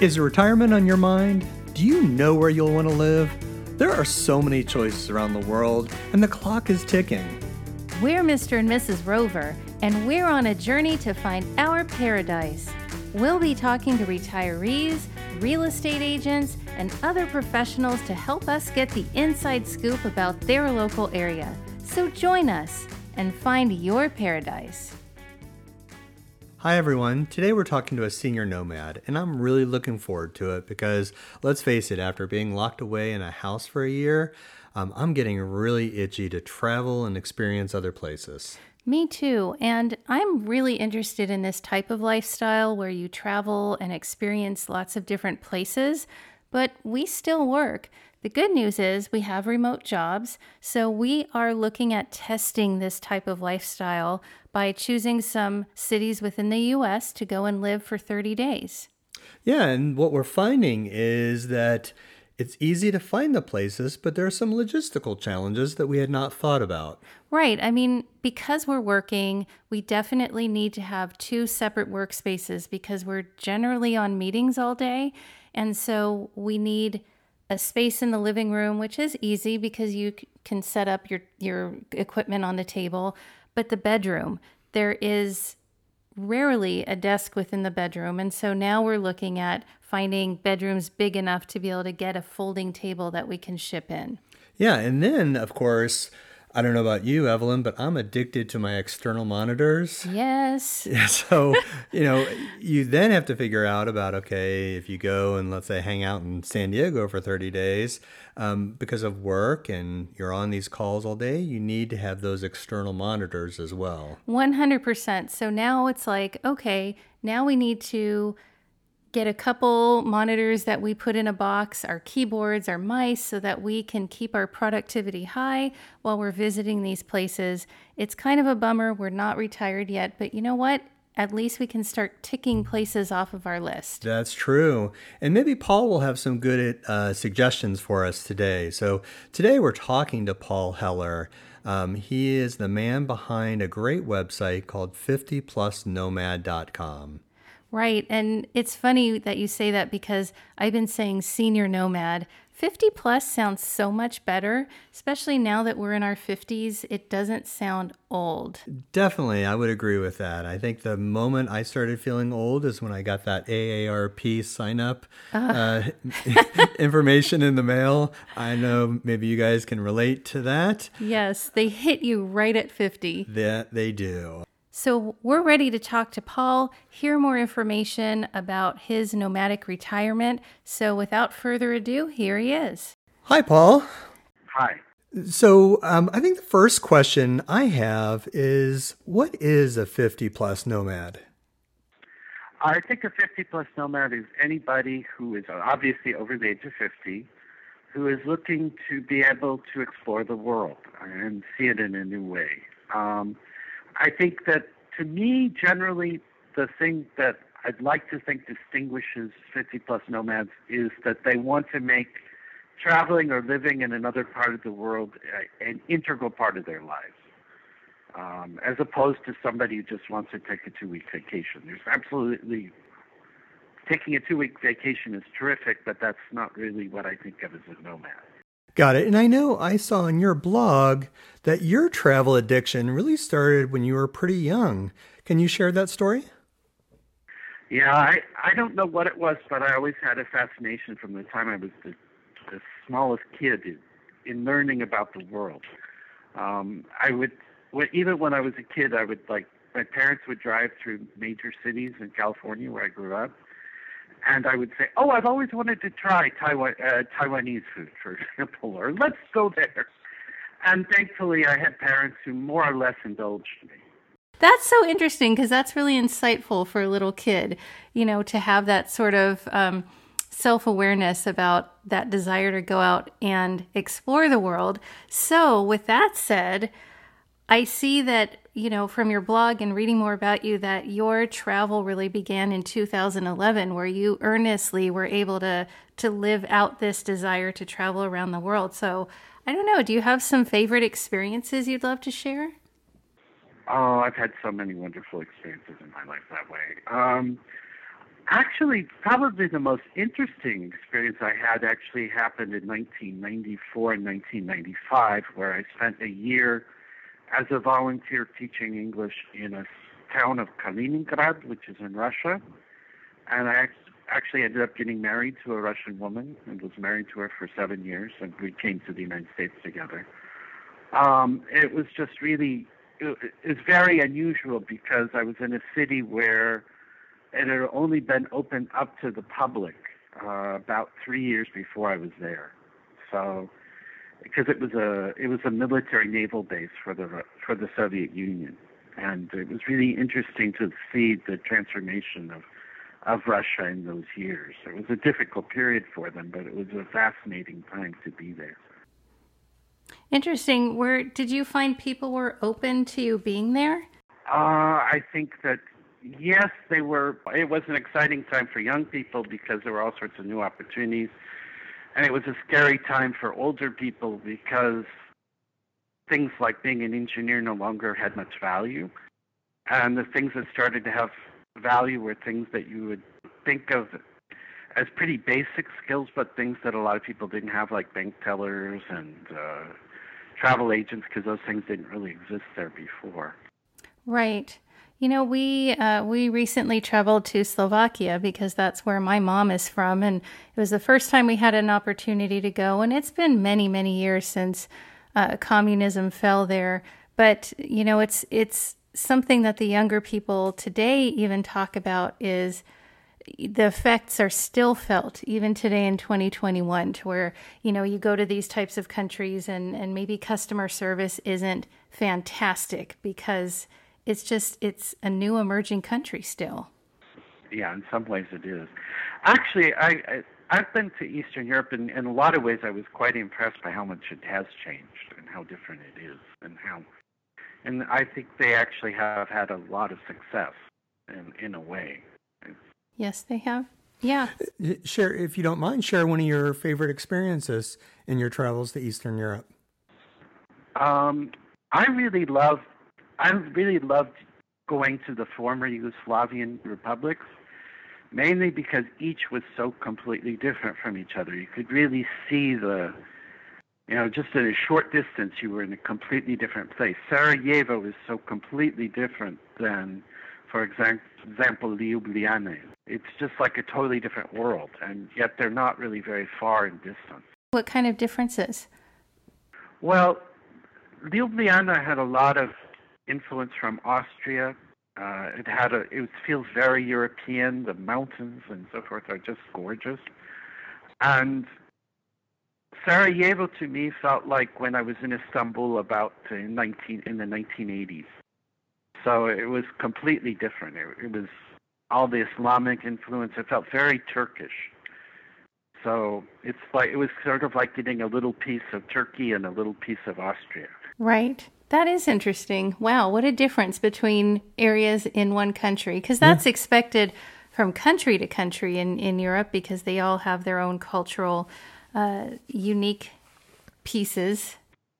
Is retirement on your mind? Do you know where you'll want to live? There are so many choices around the world, and the clock is ticking. We're Mr. and Mrs. Rover, and we're on a journey to find our paradise. We'll be talking to retirees, real estate agents, and other professionals to help us get the inside scoop about their local area. So join us and find your paradise. Hi, everyone. Today we're talking to a senior nomad, and I'm really looking forward to it because let's face it, after being locked away in a house for a year, um, I'm getting really itchy to travel and experience other places. Me too. And I'm really interested in this type of lifestyle where you travel and experience lots of different places, but we still work. The good news is we have remote jobs, so we are looking at testing this type of lifestyle by choosing some cities within the US to go and live for 30 days. Yeah, and what we're finding is that it's easy to find the places, but there are some logistical challenges that we had not thought about. Right. I mean, because we're working, we definitely need to have two separate workspaces because we're generally on meetings all day. And so we need a space in the living room, which is easy because you can set up your, your equipment on the table. But the bedroom, there is rarely a desk within the bedroom. And so now we're looking at finding bedrooms big enough to be able to get a folding table that we can ship in. Yeah. And then, of course, I don't know about you, Evelyn, but I'm addicted to my external monitors. Yes. So, you know, you then have to figure out about okay, if you go and let's say hang out in San Diego for 30 days um, because of work and you're on these calls all day, you need to have those external monitors as well. 100%. So now it's like, okay, now we need to get a couple monitors that we put in a box, our keyboards, our mice, so that we can keep our productivity high while we're visiting these places. It's kind of a bummer. We're not retired yet, but you know what? At least we can start ticking places off of our list. That's true. And maybe Paul will have some good uh, suggestions for us today. So today we're talking to Paul Heller. Um, he is the man behind a great website called 50plusnomad.com. Right. And it's funny that you say that because I've been saying senior nomad. 50 plus sounds so much better, especially now that we're in our 50s. It doesn't sound old. Definitely. I would agree with that. I think the moment I started feeling old is when I got that AARP sign up uh, information in the mail. I know maybe you guys can relate to that. Yes. They hit you right at 50. That they do. So, we're ready to talk to Paul, hear more information about his nomadic retirement. So, without further ado, here he is. Hi, Paul. Hi. So, um, I think the first question I have is what is a 50 plus nomad? I think a 50 plus nomad is anybody who is obviously over the age of 50 who is looking to be able to explore the world and see it in a new way. Um, I think that to me, generally, the thing that I'd like to think distinguishes 50 plus nomads is that they want to make traveling or living in another part of the world an integral part of their lives. Um, as opposed to somebody who just wants to take a two week vacation. There's absolutely taking a two week vacation is terrific, but that's not really what I think of as a nomad. Got it. And I know I saw on your blog that your travel addiction really started when you were pretty young. Can you share that story? Yeah, I, I don't know what it was, but I always had a fascination from the time I was the, the smallest kid in, in learning about the world. Um, I would, even when I was a kid, I would like, my parents would drive through major cities in California where I grew up and I would say, "Oh, I've always wanted to try Taiwan uh, Taiwanese food, for example, or let's go there." And thankfully, I had parents who more or less indulged me. That's so interesting because that's really insightful for a little kid, you know, to have that sort of um, self awareness about that desire to go out and explore the world. So, with that said, I see that, you know, from your blog and reading more about you, that your travel really began in 2011, where you earnestly were able to, to live out this desire to travel around the world. So I don't know, do you have some favorite experiences you'd love to share? Oh, I've had so many wonderful experiences in my life that way. Um, Actually, probably the most interesting experience I had actually happened in 1994 and 1995, where I spent a year as a volunteer teaching English in a town of Kaliningrad, which is in Russia. And I actually ended up getting married to a Russian woman and was married to her for seven years, and we came to the United States together. Um, it was just really, it, it's very unusual because I was in a city where it had only been opened up to the public uh, about three years before I was there. So, because it was a it was a military naval base for the for the Soviet Union, and it was really interesting to see the transformation of of Russia in those years. It was a difficult period for them, but it was a fascinating time to be there. Interesting. Where did you find people were open to you being there? Uh, I think that yes, they were. It was an exciting time for young people because there were all sorts of new opportunities, and it was a scary time for older people because things like being an engineer no longer had much value, and the things that started to have value were things that you would think of as pretty basic skills, but things that a lot of people didn't have, like bank tellers and uh, travel agents, because those things didn't really exist there before. Right. You know, we uh, we recently traveled to Slovakia because that's where my mom is from, and it was the first time we had an opportunity to go. And it's been many, many years since uh, communism fell there. But you know, it's it's something that the younger people today even talk about is the effects are still felt even today in 2021 to where you know you go to these types of countries and and maybe customer service isn't fantastic because it's just it's a new emerging country still yeah in some ways it is actually i, I I've been to Eastern Europe, and in a lot of ways, I was quite impressed by how much it has changed and how different it is, and how and I think they actually have had a lot of success in in a way. Yes, they have. Yeah. Share, if you don't mind, share one of your favorite experiences in your travels to Eastern Europe. Um, I really love, I really loved going to the former Yugoslavian republics, mainly because each was so completely different from each other. You could really see the you know, just at a short distance, you were in a completely different place. Sarajevo is so completely different than, for example, Ljubljana. It's just like a totally different world, and yet they're not really very far in distance. What kind of differences? Well, Ljubljana had a lot of influence from Austria. Uh, it had a, it feels very European. The mountains and so forth are just gorgeous, and Sarajevo to me felt like when I was in Istanbul about uh, 19 in the 1980s. So it was completely different. It, it was all the Islamic influence. It felt very Turkish. So it's like it was sort of like getting a little piece of Turkey and a little piece of Austria. Right. That is interesting. Wow, what a difference between areas in one country because that's yeah. expected from country to country in in Europe because they all have their own cultural uh, unique pieces.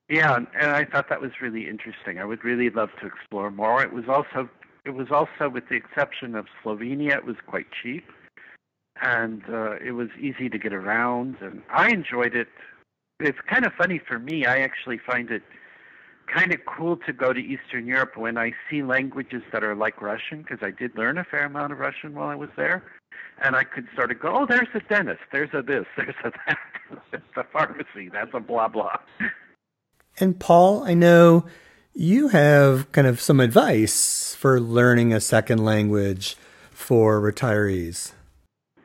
Yeah, and I thought that was really interesting. I would really love to explore more. It was also it was also with the exception of Slovenia, it was quite cheap, and uh, it was easy to get around, and I enjoyed it. It's kind of funny for me. I actually find it kind of cool to go to Eastern Europe when I see languages that are like Russian, because I did learn a fair amount of Russian while I was there and I could sort of go, oh, there's a dentist, there's a this, there's a that, there's a pharmacy, that's a blah blah. And Paul, I know you have kind of some advice for learning a second language for retirees.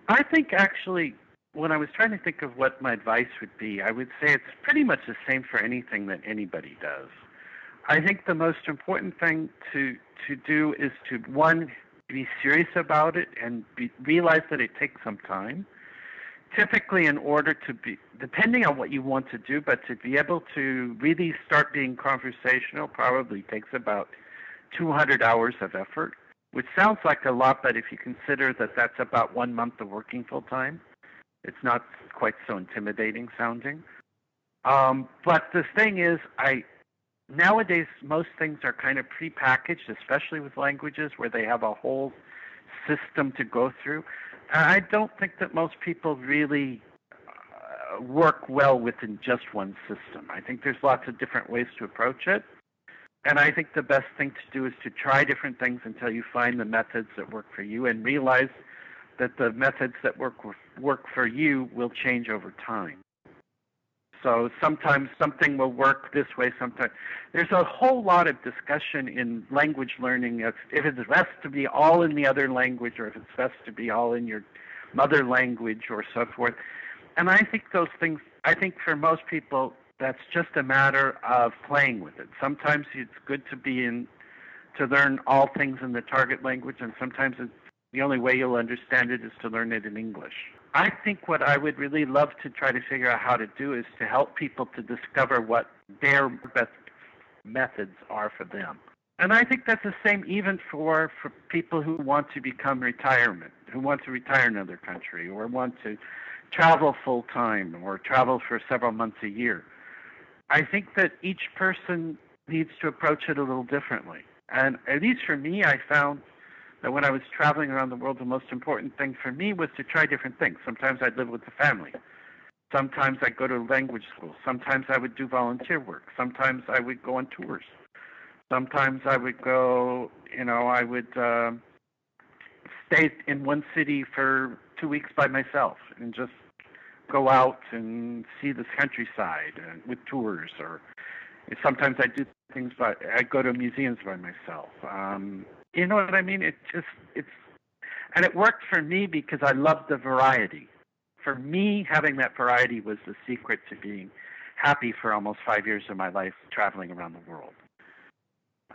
I think actually, when I was trying to think of what my advice would be, I would say it's pretty much the same for anything that anybody does. I think the most important thing to to do is to one be serious about it and be, realize that it takes some time. Typically, in order to be, depending on what you want to do, but to be able to really start being conversational probably takes about 200 hours of effort, which sounds like a lot, but if you consider that that's about one month of working full time, it's not quite so intimidating sounding. Um, but the thing is, I nowadays most things are kind of prepackaged, especially with languages where they have a whole system to go through. I don't think that most people really uh, work well within just one system. I think there's lots of different ways to approach it. And I think the best thing to do is to try different things until you find the methods that work for you and realize that the methods that work work for you will change over time. So sometimes something will work this way. Sometimes there's a whole lot of discussion in language learning if, if it's best to be all in the other language or if it's best to be all in your mother language or so forth. And I think those things. I think for most people that's just a matter of playing with it. Sometimes it's good to be in to learn all things in the target language, and sometimes it's, the only way you'll understand it is to learn it in English. I think what I would really love to try to figure out how to do is to help people to discover what their best methods are for them. And I think that's the same even for, for people who want to become retirement, who want to retire in another country or want to travel full time or travel for several months a year. I think that each person needs to approach it a little differently. And at least for me, I found that when I was traveling around the world, the most important thing for me was to try different things. Sometimes I'd live with the family. Sometimes I'd go to language school. Sometimes I would do volunteer work. Sometimes I would go on tours. Sometimes I would go, you know, I would uh, stay in one city for two weeks by myself and just go out and see this countryside with tours or sometimes I do things by I go to museums by myself. Um, you know what I mean? It just it's and it worked for me because I loved the variety. For me, having that variety was the secret to being happy for almost five years of my life traveling around the world.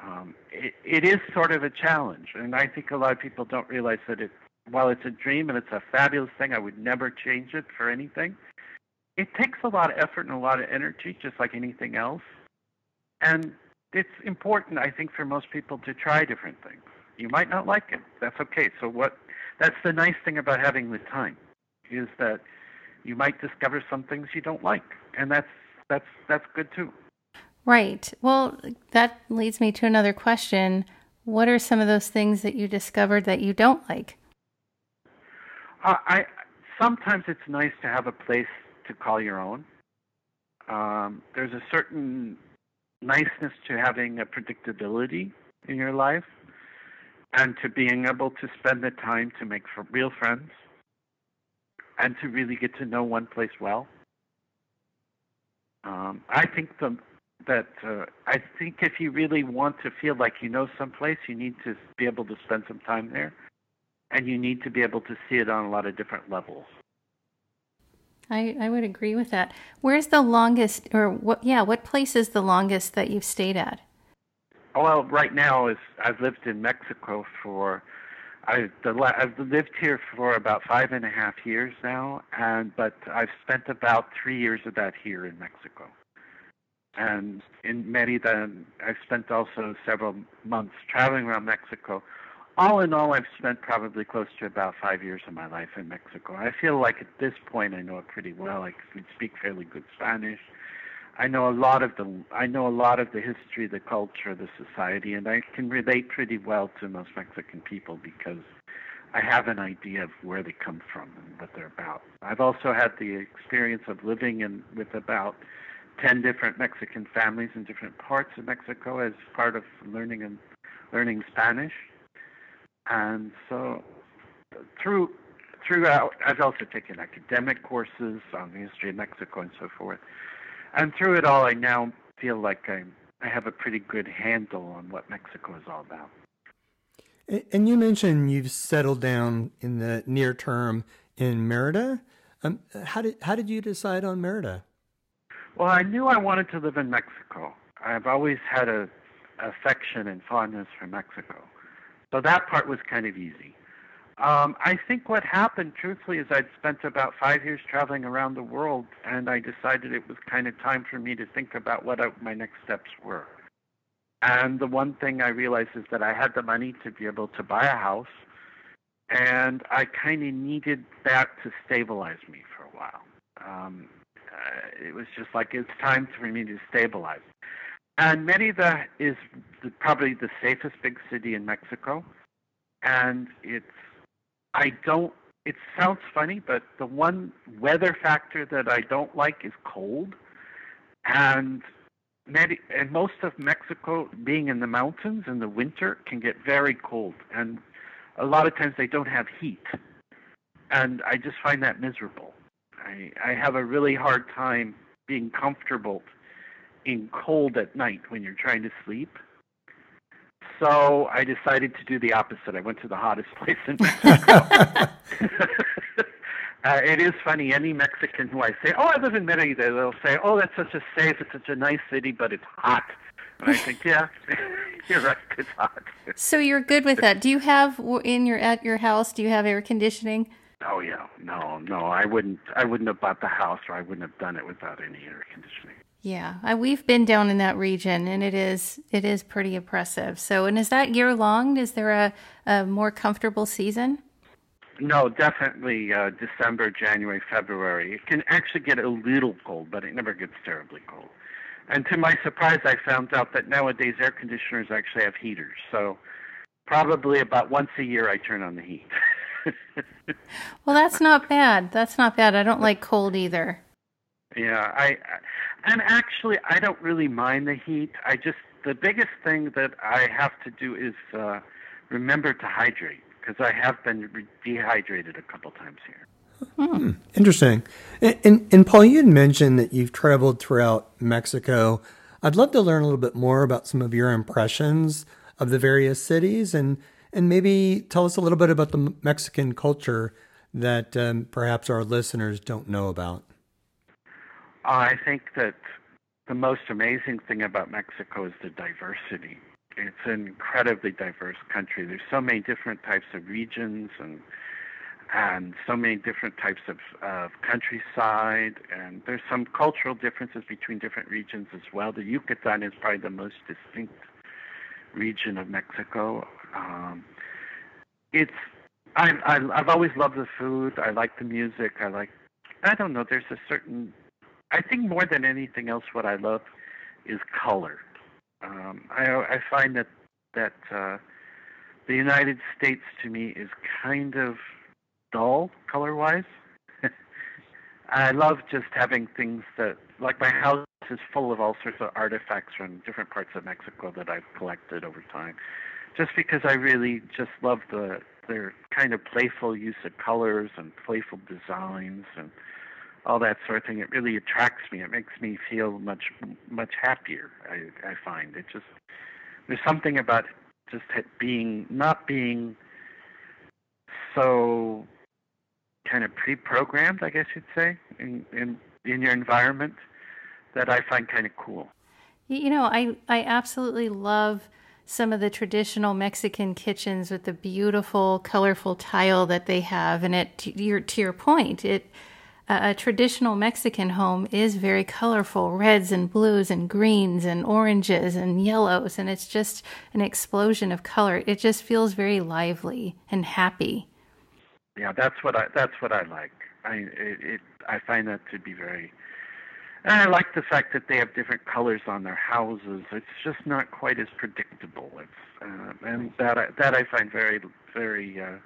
Um, it, it is sort of a challenge, and I think a lot of people don't realize that it, while it's a dream and it's a fabulous thing, I would never change it for anything. It takes a lot of effort and a lot of energy, just like anything else. And it's important, I think, for most people to try different things. You might not like it. That's okay. So what? That's the nice thing about having the time, is that you might discover some things you don't like, and that's that's that's good too. Right. Well, that leads me to another question. What are some of those things that you discovered that you don't like? Uh, I sometimes it's nice to have a place to call your own. Um, there's a certain niceness to having a predictability in your life and to being able to spend the time to make real friends and to really get to know one place well. Um, I think the, that uh, I think if you really want to feel like you know some place, you need to be able to spend some time there, and you need to be able to see it on a lot of different levels. I, I would agree with that. Where's the longest, or what? Yeah, what place is the longest that you've stayed at? Well, right now is I've lived in Mexico for I the I've lived here for about five and a half years now, and but I've spent about three years of that here in Mexico. And in Merida, I've spent also several months traveling around Mexico, all in all, I've spent probably close to about five years of my life in Mexico. I feel like at this point I know it pretty well. I can speak fairly good Spanish. I know a lot of the I know a lot of the history, the culture, the society, and I can relate pretty well to most Mexican people because I have an idea of where they come from and what they're about. I've also had the experience of living in with about ten different Mexican families in different parts of Mexico as part of learning and learning Spanish. And so through throughout, I've also taken academic courses on the history of Mexico and so forth. And through it all, I now feel like I I have a pretty good handle on what Mexico is all about. And you mentioned you've settled down in the near term in Merida. Um, how did how did you decide on Merida? Well, I knew I wanted to live in Mexico. I've always had a affection and fondness for Mexico. So that part was kind of easy. Um, I think what happened, truthfully, is I'd spent about five years traveling around the world, and I decided it was kind of time for me to think about what I, my next steps were. And the one thing I realized is that I had the money to be able to buy a house, and I kind of needed that to stabilize me for a while. Um, uh, it was just like it's time for me to stabilize. And Merida is probably the safest big city in Mexico, and it's I don't. It sounds funny, but the one weather factor that I don't like is cold, and and most of Mexico, being in the mountains in the winter, can get very cold, and a lot of times they don't have heat, and I just find that miserable. I I have a really hard time being comfortable in cold at night when you're trying to sleep. So I decided to do the opposite. I went to the hottest place in Mexico. uh, it is funny. Any Mexican who I say, "Oh, I live in Merida," they'll say, "Oh, that's such a safe, it's such a nice city, but it's hot." And I think, yeah, you're right. It's hot. So you're good with that. Do you have in your at your house? Do you have air conditioning? Oh yeah, no, no. I wouldn't. I wouldn't have bought the house, or I wouldn't have done it without any air conditioning. Yeah, I, we've been down in that region, and it is it is pretty oppressive. So, and is that year long? Is there a, a more comfortable season? No, definitely uh, December, January, February. It can actually get a little cold, but it never gets terribly cold. And to my surprise, I found out that nowadays air conditioners actually have heaters. So, probably about once a year, I turn on the heat. well, that's not bad. That's not bad. I don't like cold either. Yeah, I and actually I don't really mind the heat. I just the biggest thing that I have to do is uh, remember to hydrate because I have been dehydrated a couple times here. Hmm, interesting. And, and, and Paul, you had mentioned that you've traveled throughout Mexico. I'd love to learn a little bit more about some of your impressions of the various cities and and maybe tell us a little bit about the Mexican culture that um, perhaps our listeners don't know about. I think that the most amazing thing about Mexico is the diversity. It's an incredibly diverse country. There's so many different types of regions and and so many different types of, of countryside, and there's some cultural differences between different regions as well. The Yucatan is probably the most distinct region of Mexico. Um, it's I, I I've always loved the food. I like the music. I like I don't know. There's a certain I think more than anything else, what I love is color. Um, I, I find that that uh, the United States to me is kind of dull color-wise. I love just having things that, like my house is full of all sorts of artifacts from different parts of Mexico that I've collected over time, just because I really just love the their kind of playful use of colors and playful designs and all that sort of thing. It really attracts me. It makes me feel much much happier. I, I find it just there's something about just being not being so kind of pre-programmed, I guess you'd say, in in in your environment that I find kind of cool. You know, I I absolutely love some of the traditional Mexican kitchens with the beautiful, colorful tile that they have, and it to your to your point, it a, traditional Mexican home is very colorful reds and blues and greens and oranges and yellows. And it's just an explosion of color. It just feels very lively and happy. Yeah, that's what I that's what I like. I it, it I find that to be very and I like the fact that they have different colors on their houses. It's just not quite as predictable. It's uh, and that I, that I find very very uh,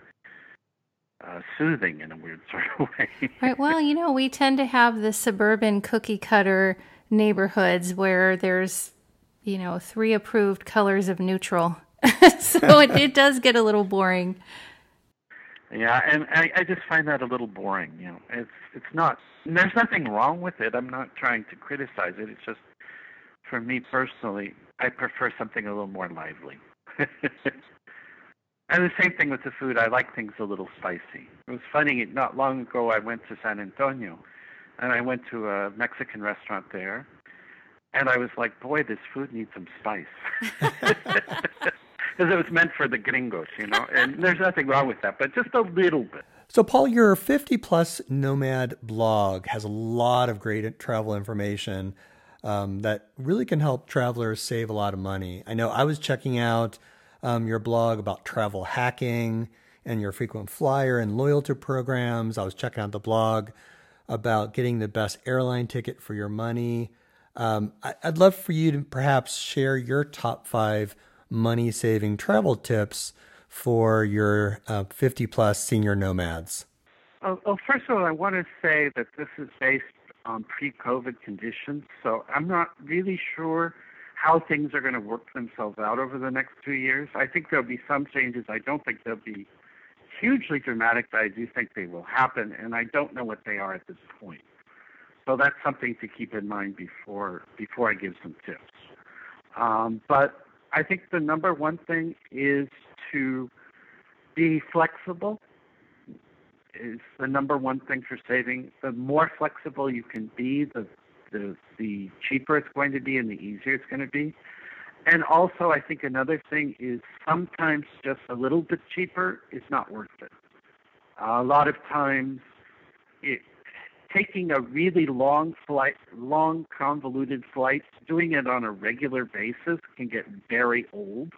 uh, soothing in a weird sort of way. right. Well, you know, we tend to have the suburban cookie cutter neighborhoods where there's, you know, three approved colors of neutral. so it, it does get a little boring. Yeah, and I, I just find that a little boring. You know, it's it's not. There's nothing wrong with it. I'm not trying to criticize it. It's just, for me personally, I prefer something a little more lively. And the same thing with the food. I like things a little spicy. It was funny. Not long ago, I went to San Antonio, and I went to a Mexican restaurant there, and I was like, "Boy, this food needs some spice," because it was meant for the gringos, you know. And there's nothing wrong with that, but just a little bit. So, Paul, your 50 plus nomad blog has a lot of great travel information um, that really can help travelers save a lot of money. I know I was checking out um, your blog about travel hacking and your frequent flyer and loyalty programs. I was checking out the blog about getting the best airline ticket for your money. Um, I, would love for you to perhaps share your top five money saving travel tips for your uh, 50 plus senior nomads? Oh, well, first of all, I want to say that this is based on pre COVID conditions, so I'm not really sure how things are going to work themselves out over the next two years. I think there'll be some changes. I don't think they'll be hugely dramatic, but I do think they will happen, and I don't know what they are at this point. So that's something to keep in mind before before I give some tips. Um, but I think the number one thing is to be flexible. Is the number one thing for saving. The more flexible you can be, the the the cheaper it's going to be and the easier it's going to be. And also, I think another thing is sometimes just a little bit cheaper is not worth it. Uh, a lot of times, it, taking a really long flight, long convoluted flight, doing it on a regular basis can get very old.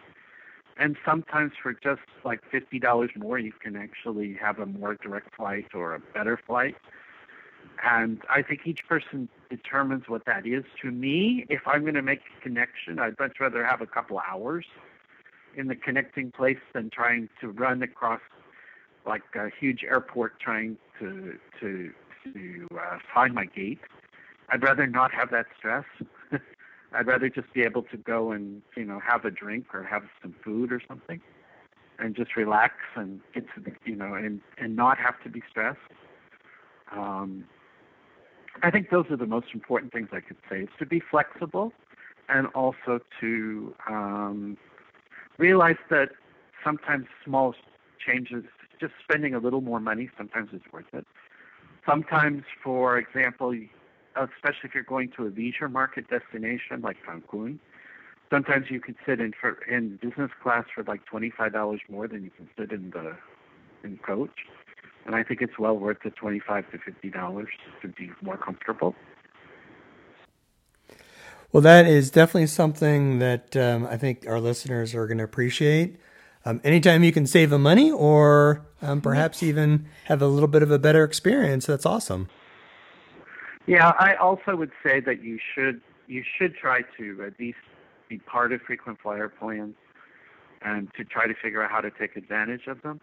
And sometimes for just like fifty dollars more, you can actually have a more direct flight or a better flight. And I think each person determines what that is. To me, if I'm going to make a connection, I'd much rather have a couple hours in the connecting place than trying to run across like a huge airport trying to to to uh, find my gate. I'd rather not have that stress. I'd rather just be able to go and you know have a drink or have some food or something, and just relax and get to the, you know and and not have to be stressed. Um, I think those are the most important things I could say: is to be flexible, and also to um, realize that sometimes small changes, just spending a little more money, sometimes is worth it. Sometimes, for example, especially if you're going to a leisure market destination like Cancun, sometimes you can sit in for in business class for like twenty five dollars more than you can sit in the in coach, and I think it's well worth the twenty five to fifty dollars to be more comfortable. Well, that is definitely something that um, I think our listeners are going to appreciate. Um, anytime you can save them money or um, perhaps even have a little bit of a better experience, that's awesome. Yeah, I also would say that you should you should try to at least be part of frequent flyer plans and to try to figure out how to take advantage of them.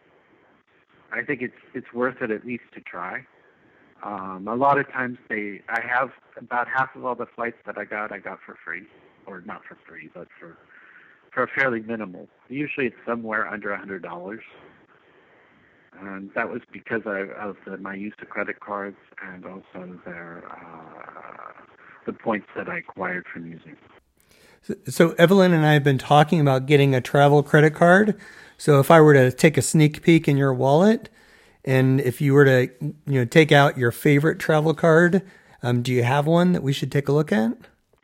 I think it's it's worth it at least to try. Um, a lot of times they I have about half of all the flights that I got I got for free, or not for free, but for for fairly minimal. Usually it's somewhere under a hundred dollars, and that was because of, of the, my use of credit cards and also their uh, the points that I acquired from using. So, Evelyn and I have been talking about getting a travel credit card. So if I were to take a sneak peek in your wallet, and if you were to you know take out your favorite travel card, um, do you have one that we should take a look at?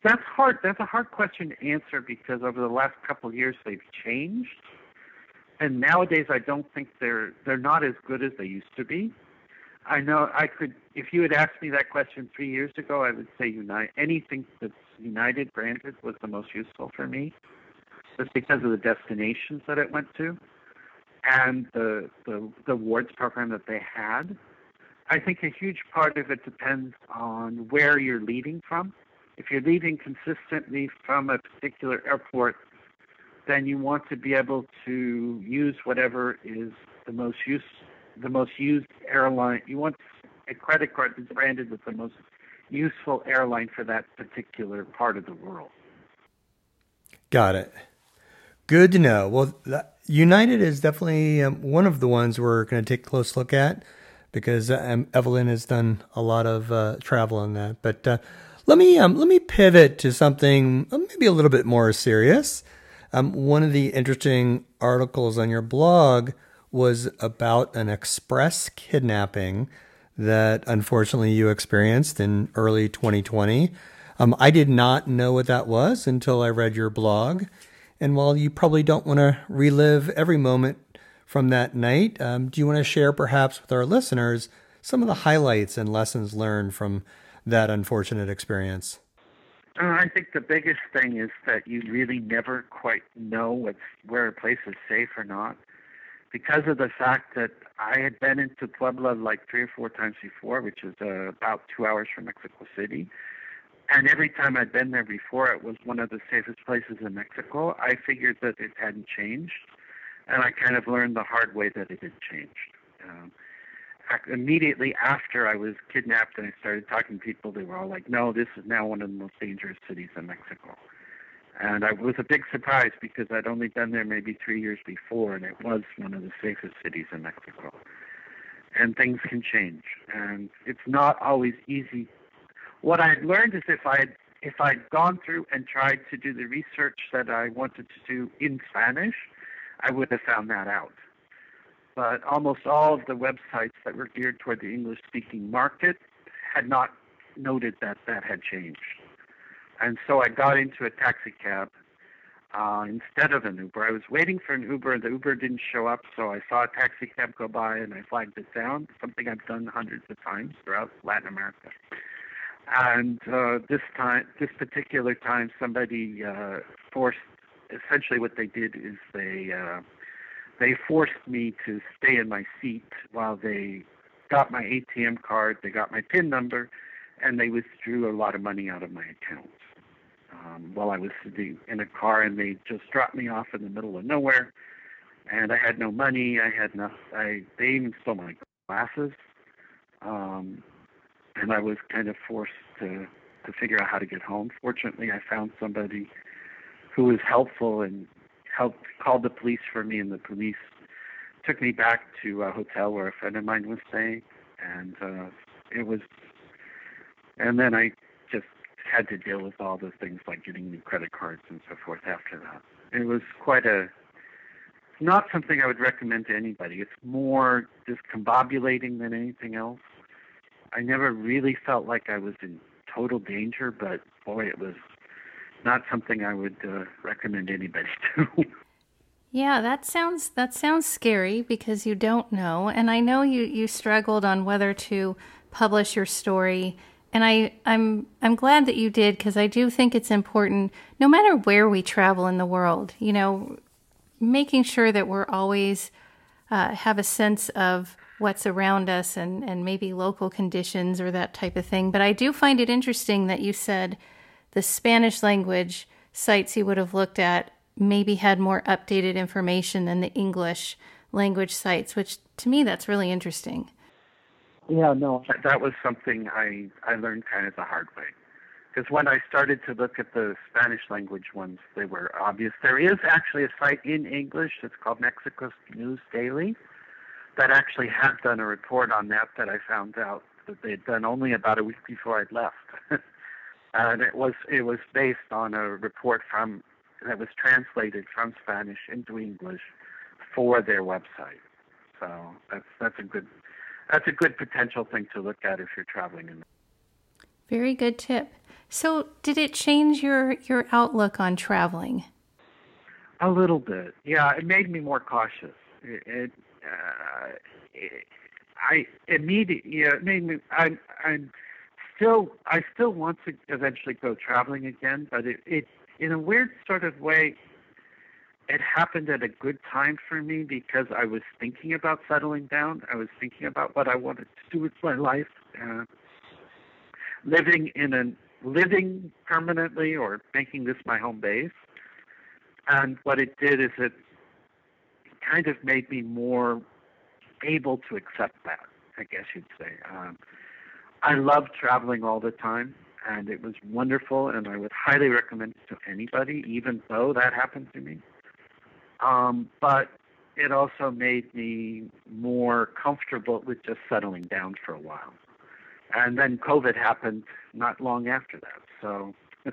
That's hard. That's a hard question to answer because over the last couple of years they've changed, and nowadays I don't think they're they're not as good as they used to be. I know I could if you had asked me that question three years ago, I would say United. Anything that's United branded was the most useful for me, just because of the destinations that it went to, and the the the awards program that they had. I think a huge part of it depends on where you're leaving from if you're leaving consistently from a particular airport, then you want to be able to use whatever is the most use the most used airline. You want a credit card that's branded with the most useful airline for that particular part of the world. Got it. Good to know. Well, United is definitely um, one of the ones we're going to take a close look at because um, Evelyn has done a lot of uh, travel on that. But uh, let me um, let me pivot to something uh, maybe a little bit more serious. Um, one of the interesting articles on your blog was about an express kidnapping that unfortunately you experienced in early 2020. Um, I did not know what that was until I read your blog. And while you probably don't want to relive every moment from that night, um, do you want to share perhaps with our listeners some of the highlights and lessons learned from that unfortunate experience? Uh, I think the biggest thing is that you really never quite know where a place is safe or not. Because of the fact that I had been into Puebla like three or four times before, which is uh, about two hours from Mexico City, and every time I'd been there before, it was one of the safest places in Mexico. I figured that it hadn't changed, and I kind of learned the hard way that it had changed. Um, immediately after I was kidnapped and I started talking to people, they were all like, "No, this is now one of the most dangerous cities in Mexico." And I was a big surprise because I'd only been there maybe three years before, and it was one of the safest cities in Mexico. And things can change, and it's not always easy. What I had learned is if I if I'd gone through and tried to do the research that I wanted to do in Spanish, I would have found that out. But almost all of the websites that were geared toward the English speaking market had not noted that that had changed. And so I got into a taxi cab uh, instead of an Uber. I was waiting for an Uber, and the Uber didn't show up, so I saw a taxi cab go by, and I flagged it down, something I've done hundreds of times throughout Latin America. And uh, this time, this particular time, somebody uh, forced. Essentially, what they did is they uh, they forced me to stay in my seat while they got my ATM card, they got my PIN number, and they withdrew a lot of money out of my account um, while I was sitting in a car, and they just dropped me off in the middle of nowhere. And I had no money. I had no. I they even stole my glasses, um, and I was kind of forced to to figure out how to get home. Fortunately, I found somebody who was helpful and helped called the police for me, and the police took me back to a hotel where a friend of mine was staying, and uh, it was. And then I had to deal with all the things like getting new credit cards and so forth after that. It was quite a not something I would recommend to anybody. It's more discombobulating than anything else. I never really felt like I was in total danger, but boy, it was not something I would uh, recommend anybody to. Yeah, that sounds that sounds scary because you don't know, and I know you you struggled on whether to publish your story and I, I'm I'm glad that you did because I do think it's important, no matter where we travel in the world, you know, making sure that we're always uh, have a sense of what's around us and and maybe local conditions or that type of thing. But I do find it interesting that you said the Spanish language sites you would have looked at maybe had more updated information than the English language sites, which to me that's really interesting. Yeah, no, that was something I I learned kind of the hard way. Because when I started to look at the Spanish language ones, they were obvious. There is actually a site in English that's called Mexico's News Daily that actually had done a report on that that I found out that they had done only about a week before I'd left. and it was it was based on a report from that was translated from Spanish into English for their website. So that's that's a good that's a good potential thing to look at if you're traveling. In Very good tip. So, did it change your your outlook on traveling? A little bit, yeah. It made me more cautious. It, it, uh, it I immediately, yeah, it made me. I, I'm still, I still want to eventually go traveling again, but it, it, in a weird sort of way, it happened at a good time for me because I was thinking about settling down. I was thinking about what I wanted to do with my life, uh, living in a living permanently or making this my home base. And what it did is it kind of made me more able to accept that. I guess you'd say. Um, I love traveling all the time, and it was wonderful, and I would highly recommend it to anybody, even though that happened to me. Um, but it also made me more comfortable with just settling down for a while. And then COVID happened not long after that. So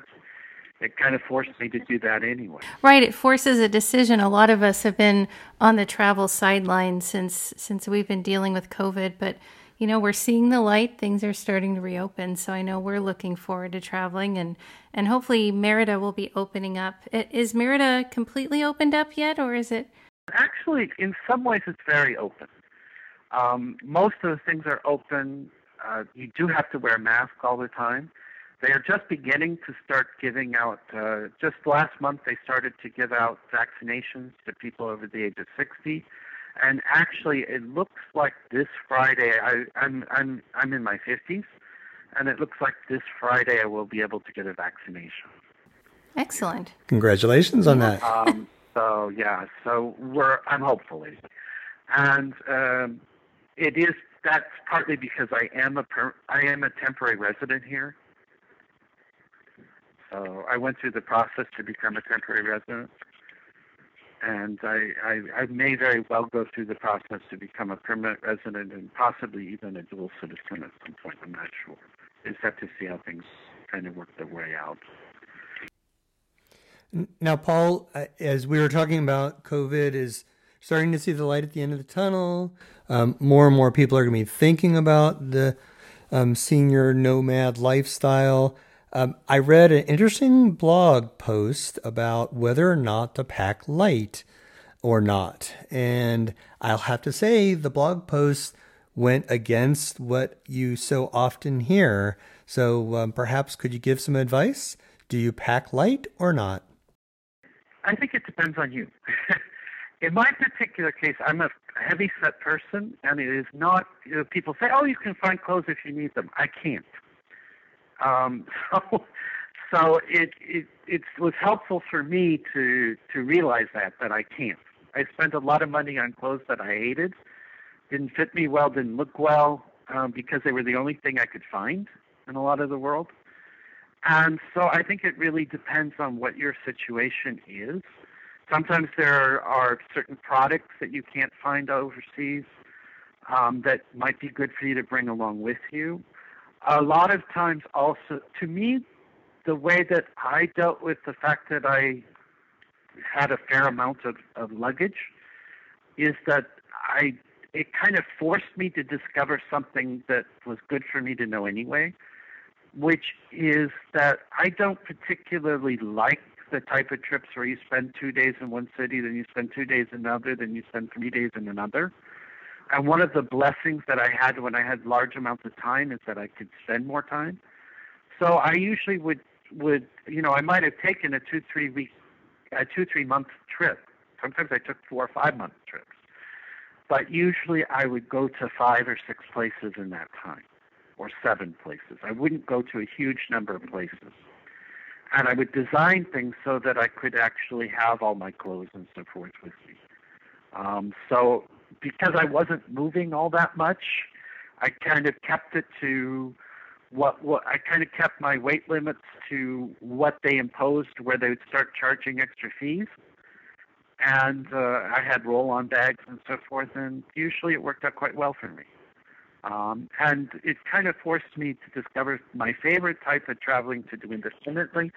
it kind of forced me to do that anyway. Right, it forces a decision. A lot of us have been on the travel sideline since since we've been dealing with COVID, but you know, we're seeing the light. Things are starting to reopen. So I know we're looking forward to traveling and, and hopefully Merida will be opening up. Is Merida completely opened up yet or is it? Actually, in some ways, it's very open. Um, most of the things are open. Uh, you do have to wear a mask all the time. They are just beginning to start giving out, uh, just last month, they started to give out vaccinations to people over the age of 60 and actually it looks like this Friday I, I'm I'm I'm in my fifties, and it looks like this Friday I will be able to get a vaccination. Excellent. Congratulations on that. Um, So yeah, so we're I'm hopeful, and um, it is that's partly because I am a per, I am a temporary resident here. So I went through the process to become a temporary resident, and I, I, I may very well go through the process to become a permanent resident and possibly even a dual citizen at some point. I'm not sure. Just have to see how things kind of work their way out. Now, Paul, uh, as we were talking about, COVID is starting to see the light at the end of the tunnel. Um, more and more people are going to be thinking about the um, senior nomad lifestyle. Um, I read an interesting blog post about whether or not to pack light or not. And I'll have to say, the blog post went against what you so often hear. So um, perhaps could you give some advice? Do you pack light or not? I think it depends on you. in my particular case, I'm a heavy set person, and it is not. You know, people say, "Oh, you can find clothes if you need them." I can't. Um, so, so it, it it was helpful for me to to realize that that I can't. I spent a lot of money on clothes that I hated, didn't fit me well, didn't look well, um, because they were the only thing I could find in a lot of the world. And so I think it really depends on what your situation is. Sometimes there are certain products that you can't find overseas um, that might be good for you to bring along with you. A lot of times, also, to me, the way that I dealt with the fact that I had a fair amount of, of luggage is that I it kind of forced me to discover something that was good for me to know anyway, which is that I don't particularly like the type of trips where you spend two days in one city, then you spend two days in another, then you spend three days in another. And one of the blessings that I had when I had large amounts of time is that I could spend more time. So I usually would would you know I might have taken a two three week a two three month trip. Sometimes I took four or five month trips, but usually I would go to five or six places in that time, or seven places. I wouldn't go to a huge number of places and I would design things so that I could actually have all my clothes and so forth with me. Um, so because I wasn't moving all that much, I kind of kept it to what what I kind of kept my weight limits to what they imposed, where they would start charging extra fees. And uh, I had roll-on bags and so forth, and usually it worked out quite well for me. Um, and it kind of forced me to discover my favorite type of traveling to do independently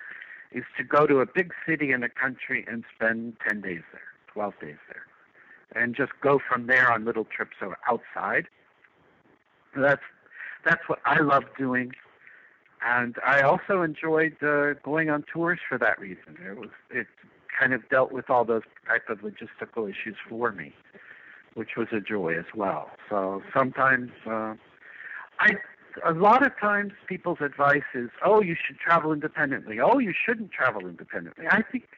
is to go to a big city in a country and spend 10 days there, 12 days there, and just go from there on little trips or outside. That's that's what I love doing, and I also enjoyed uh, going on tours for that reason. It was it kind of dealt with all those type of logistical issues for me which was a joy as well. So sometimes, uh, I a lot of times people's advice is, oh, you should travel independently. Oh, you shouldn't travel independently. I think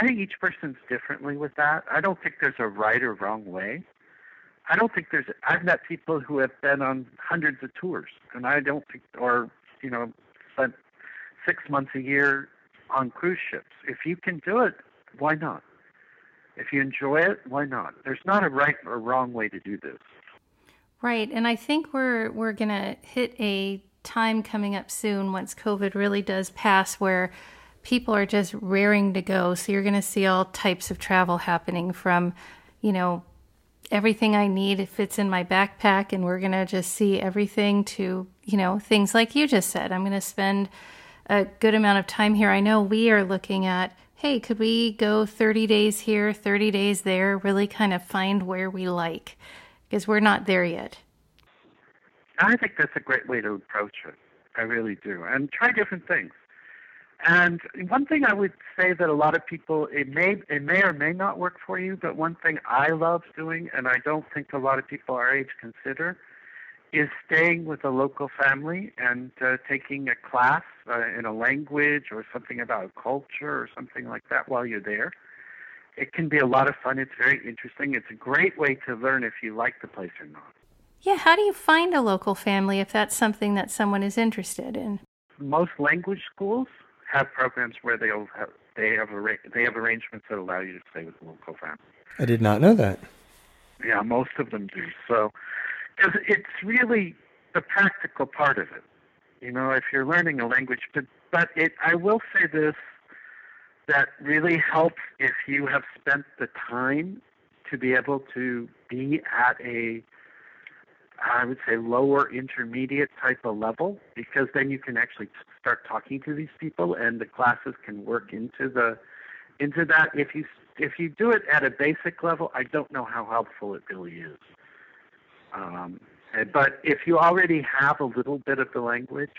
I think each person's differently with that. I don't think there's a right or wrong way. I don't think there's. I've met people who have been on hundreds of tours, and I don't think, or you know, spent six months a year on cruise ships. If you can do it, why not? If you enjoy it, why not? There's not a right or wrong way to do this. Right, and I think we're we're to hit a time coming up soon once COVID really does pass where people are just raring to go. So you're going to see all types of travel happening from, you know, everything I need fits in my backpack and we're going to just see everything to, you know, things like you just said. I'm going to spend a good amount of time here. I know we are looking at hey, could we go 30 days here, 30 days there, really kind of find where we like? Because we're not there yet. I think that's a great way to approach it. I really do. And try different things. And one thing I would say that a lot of people it may it may or may not work for you, but one thing I love doing and I don't think a lot of people our age consider is staying with a local family and uh, taking a class uh, in a language or something about culture or something like that while you're there. It can be a lot of fun. It's very interesting. It's a great way to learn if you like the place or not. Yeah, how do you find a local family if that's something that someone is interested in? Most language schools have programs where they'll have, they have they have arrangements that allow you to stay with the local family. I did not know that. Yeah, most of them do. So, it's really the practical part of it. You know, if you're learning a language, but but it, I will say this, that really helps if you have spent the time to be able to be at a I would say lower intermediate type of level because then you can actually start talking to these people and the classes can work into the into that. If you if you do it at a basic level I don't know how helpful it really is. Um, but if you already have a little bit of the language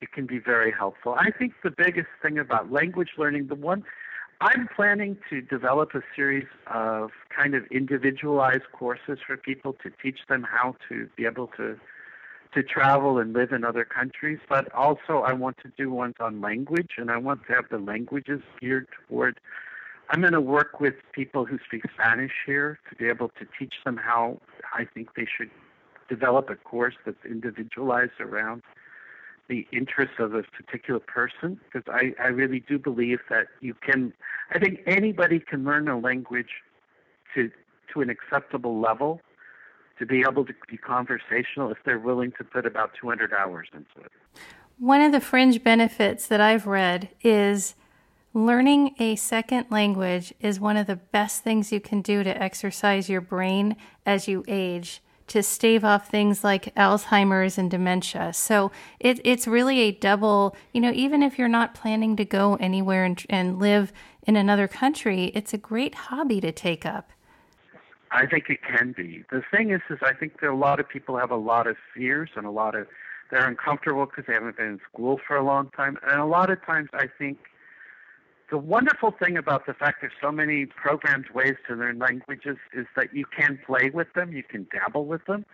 it can be very helpful. I think the biggest thing about language learning the one I'm planning to develop a series of kind of individualized courses for people to teach them how to be able to to travel and live in other countries, but also I want to do ones on language and I want to have the languages geared toward I'm going to work with people who speak Spanish here to be able to teach them how I think they should develop a course that's individualized around the interests of a particular person because I, I really do believe that you can I think anybody can learn a language to to an acceptable level to be able to be conversational if they're willing to put about 200 hours into it. One of the fringe benefits that I've read is learning a second language is one of the best things you can do to exercise your brain as you age to stave off things like Alzheimer's and dementia. So it, it's really a double, you know, even if you're not planning to go anywhere and, and live in another country, it's a great hobby to take up. I think it can be. The thing is, is I think that a lot of people have a lot of fears and a lot of they're uncomfortable because they haven't been in school for a long time, and a lot of times I think the wonderful thing about the fact there's so many programmed ways to learn languages is that you can play with them, you can dabble with them.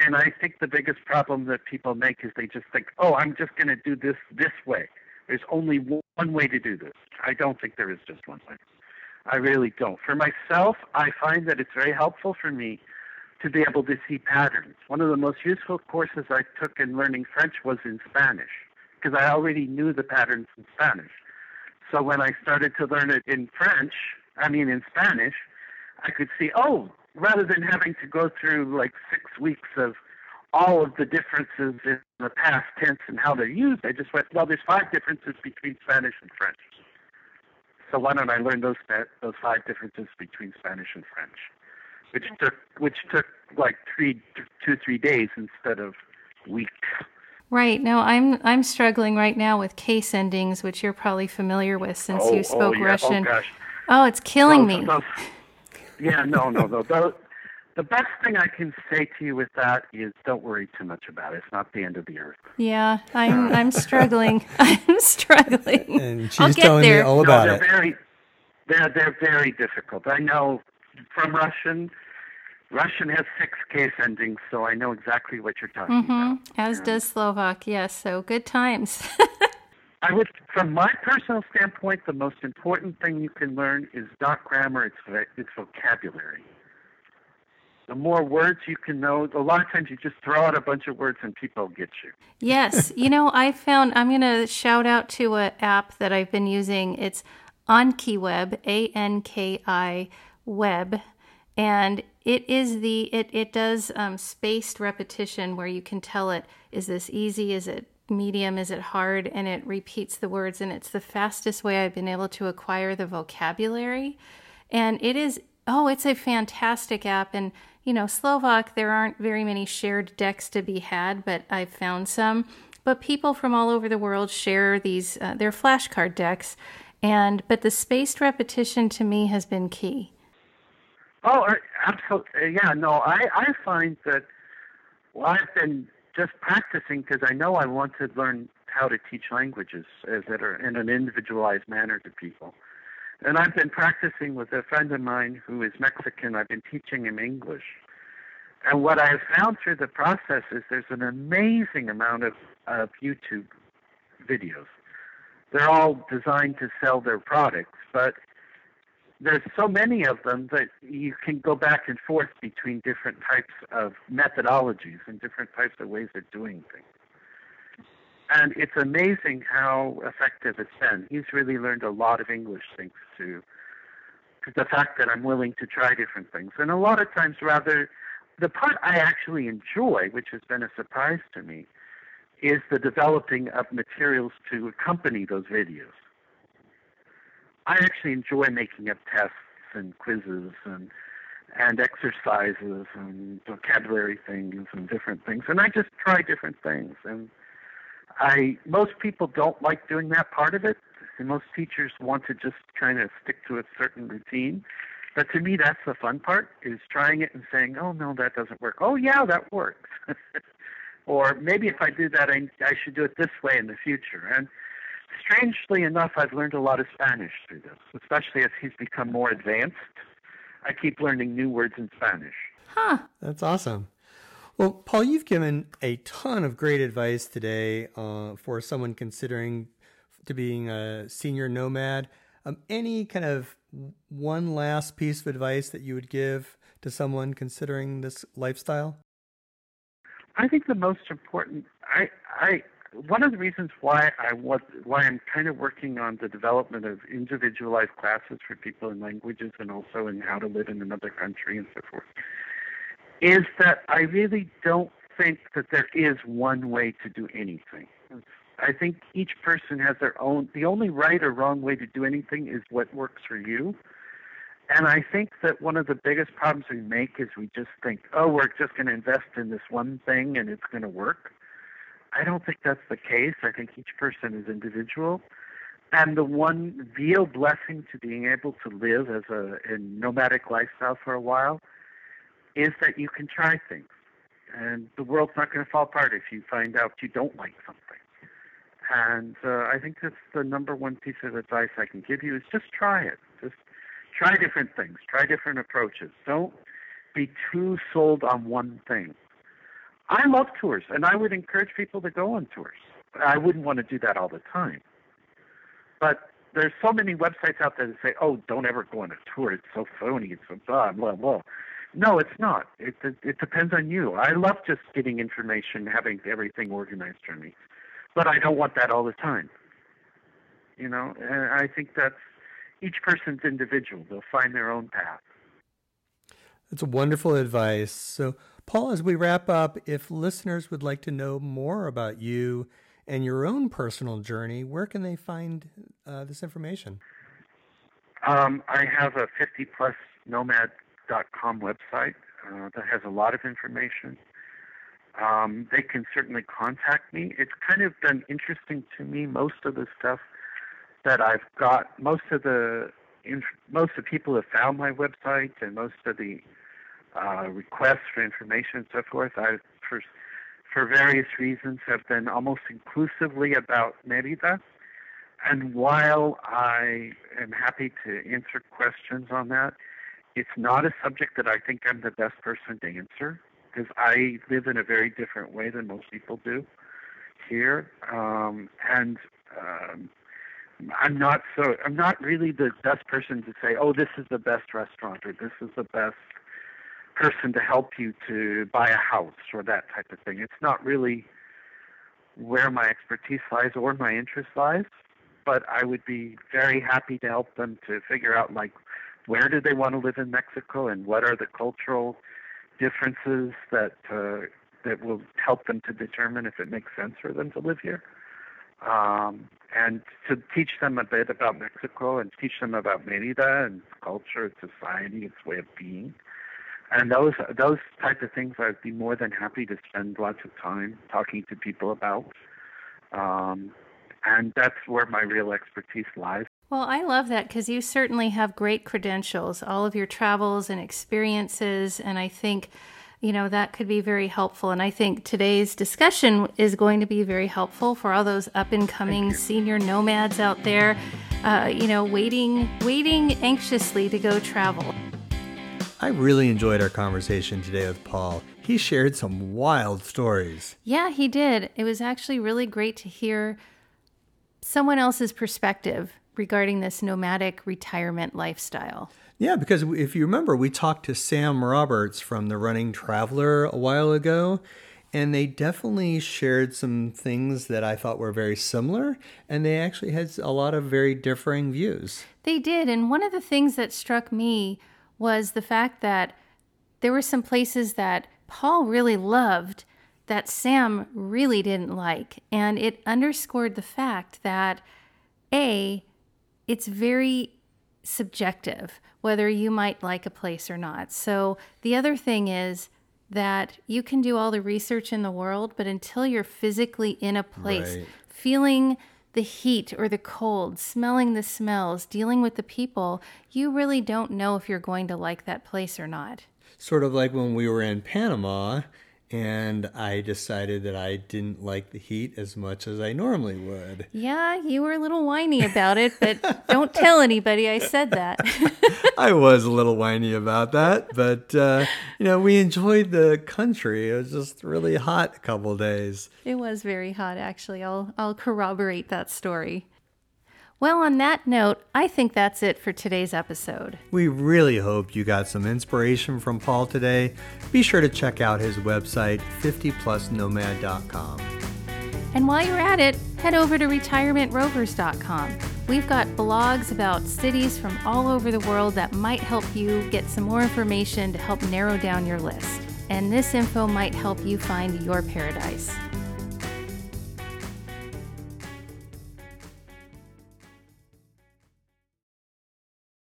And I think the biggest problem that people make is they just think, oh, I'm just going to do this this way. There's only one way to do this. I don't think there is just one way. I really don't. For myself, I find that it's very helpful for me to be able to see patterns. One of the most useful courses I took in learning French was in Spanish because I already knew the patterns in Spanish. So when I started to learn it in French, I mean in Spanish, I could see, oh, rather than having to go through like six weeks of all of the differences in the past tense and how they're used, I just went, well, there's five differences between Spanish and French. So why don't I learn those those five differences between Spanish and French, which took which took like three two three days instead of weeks. Right. No, I'm I'm struggling right now with case endings, which you're probably familiar with since oh, you spoke oh, yeah. Russian. Oh, gosh. oh it's killing those, me. Those, yeah, no, no, no. The, the best thing I can say to you with that is don't worry too much about it. It's not the end of the earth. Yeah, I'm I'm struggling. I'm struggling. And she's I'll get telling there. me all no, about they're it. very they're they're very difficult. I know from Russian Russian has six case endings, so I know exactly what you're talking hmm about. As does Slovak. Yes. So good times. I would, from my personal standpoint, the most important thing you can learn is not grammar; it's it's vocabulary. The more words you can know, a lot of times you just throw out a bunch of words and people get you. yes. You know, I found I'm going to shout out to an app that I've been using. It's AnkiWeb, A N K I Web, and it is the it it does um, spaced repetition where you can tell it is this easy, is it medium, is it hard, and it repeats the words, and it's the fastest way I've been able to acquire the vocabulary, and it is oh, it's a fantastic app, and you know Slovak there aren't very many shared decks to be had, but I've found some. But people from all over the world share these uh, their flashcard decks, and but the spaced repetition to me has been key. Oh, uh, absolutely. Yeah, no, I, I find that well, I've been just practicing because I know I want to learn how to teach languages as that are in an individualized manner to people. And I've been practicing with a friend of mine who is Mexican. I've been teaching him English. And what I've found through the process is there's an amazing amount of, of YouTube videos. They're all designed to sell their products, but there's so many of them that you can go back and forth between different types of methodologies and different types of ways of doing things. And it's amazing how effective it's been. He's really learned a lot of English thanks to the fact that I'm willing to try different things. And a lot of times, rather, the part I actually enjoy, which has been a surprise to me, is the developing of materials to accompany those videos. I actually enjoy making up tests and quizzes and and exercises and vocabulary things and different things. And I just try different things. And I most people don't like doing that part of it. And most teachers want to just kind of stick to a certain routine. But to me, that's the fun part: is trying it and saying, "Oh no, that doesn't work." Oh yeah, that works. or maybe if I do that, I, I should do it this way in the future. And strangely enough, I've learned a lot of Spanish through this, especially as he's become more advanced. I keep learning new words in Spanish. Huh. That's awesome. Well, Paul, you've given a ton of great advice today uh, for someone considering to being a senior nomad. Um, any kind of one last piece of advice that you would give to someone considering this lifestyle? I think the most important, I, I, one of the reasons why I was, why I'm kind of working on the development of individualized classes for people in languages and also in how to live in another country and so forth, is that I really don't think that there is one way to do anything. I think each person has their own. The only right or wrong way to do anything is what works for you. And I think that one of the biggest problems we make is we just think, oh, we're just going to invest in this one thing and it's going to work. I don't think that's the case. I think each person is individual. And the one real blessing to being able to live as a, a nomadic lifestyle for a while is that you can try things. And the world's not going to fall apart if you find out you don't like something. And uh, I think that's the number one piece of advice I can give you is just try it. Just try different things. Try different approaches. Don't be too sold on one thing. I love tours, and I would encourage people to go on tours. I wouldn't want to do that all the time. But there's so many websites out there that say, "Oh, don't ever go on a tour. It's so phony. It's so blah blah blah." No, it's not. It, it it depends on you. I love just getting information, having everything organized for me but I don't want that all the time. You know, and I think that's each person's individual. They'll find their own path. That's wonderful advice. So, Paul, as we wrap up, if listeners would like to know more about you and your own personal journey, where can they find uh, this information? Um, I have a 50plusnomad.com website uh, that has a lot of information um, they can certainly contact me. It's kind of been interesting to me. Most of the stuff that I've got, most of the most of the people have found my website, and most of the uh, requests for information and so forth, I for for various reasons have been almost inclusively about Merida. And while I am happy to answer questions on that, it's not a subject that I think I'm the best person to answer because I live in a very different way than most people do here, um, and um, I'm not so I'm not really the best person to say, oh, this is the best restaurant or this is the best person to help you to buy a house or that type of thing. It's not really where my expertise lies or my interest lies, but I would be very happy to help them to figure out like where do they want to live in Mexico and what are the cultural differences that uh, that will help them to determine if it makes sense for them to live here, um, and to teach them a bit about Mexico and teach them about Merida and culture, its society, its way of being. And those those type of things, I'd be more than happy to spend lots of time talking to people about. Um, and that's where my real expertise lies. Well, I love that because you certainly have great credentials, all of your travels and experiences. And I think, you know, that could be very helpful. And I think today's discussion is going to be very helpful for all those up and coming senior nomads out there, uh, you know, waiting, waiting anxiously to go travel. I really enjoyed our conversation today with Paul. He shared some wild stories. Yeah, he did. It was actually really great to hear someone else's perspective regarding this nomadic retirement lifestyle. Yeah, because if you remember, we talked to Sam Roberts from the Running Traveler a while ago, and they definitely shared some things that I thought were very similar, and they actually had a lot of very differing views. They did. And one of the things that struck me was the fact that there were some places that Paul really loved that Sam really didn't like. And it underscored the fact that, A, it's very subjective whether you might like a place or not. So the other thing is that you can do all the research in the world, but until you're physically in a place, Right. feeling the heat or the cold, smelling the smells, dealing with the people, you really don't know if you're going to like that place or not. Sort of like when we were in Panama, and I decided that I didn't like the heat as much as I normally would. Yeah, you were a little whiny about it, but don't tell anybody I said that. I was a little whiny about that, but uh, you know, we enjoyed the country. It was just really hot a couple days. it was very hot actually. I'll I'll corroborate that story. Well, on that note, I think that's it for today's episode. We really hope you got some inspiration from Paul today. Be sure to check out his website, 50plusnomad.com. And while you're at it, head over to retirementrovers.com. We've got blogs about cities from all over the world that might help you get some more information to help narrow down your list. And this info might help you find your paradise.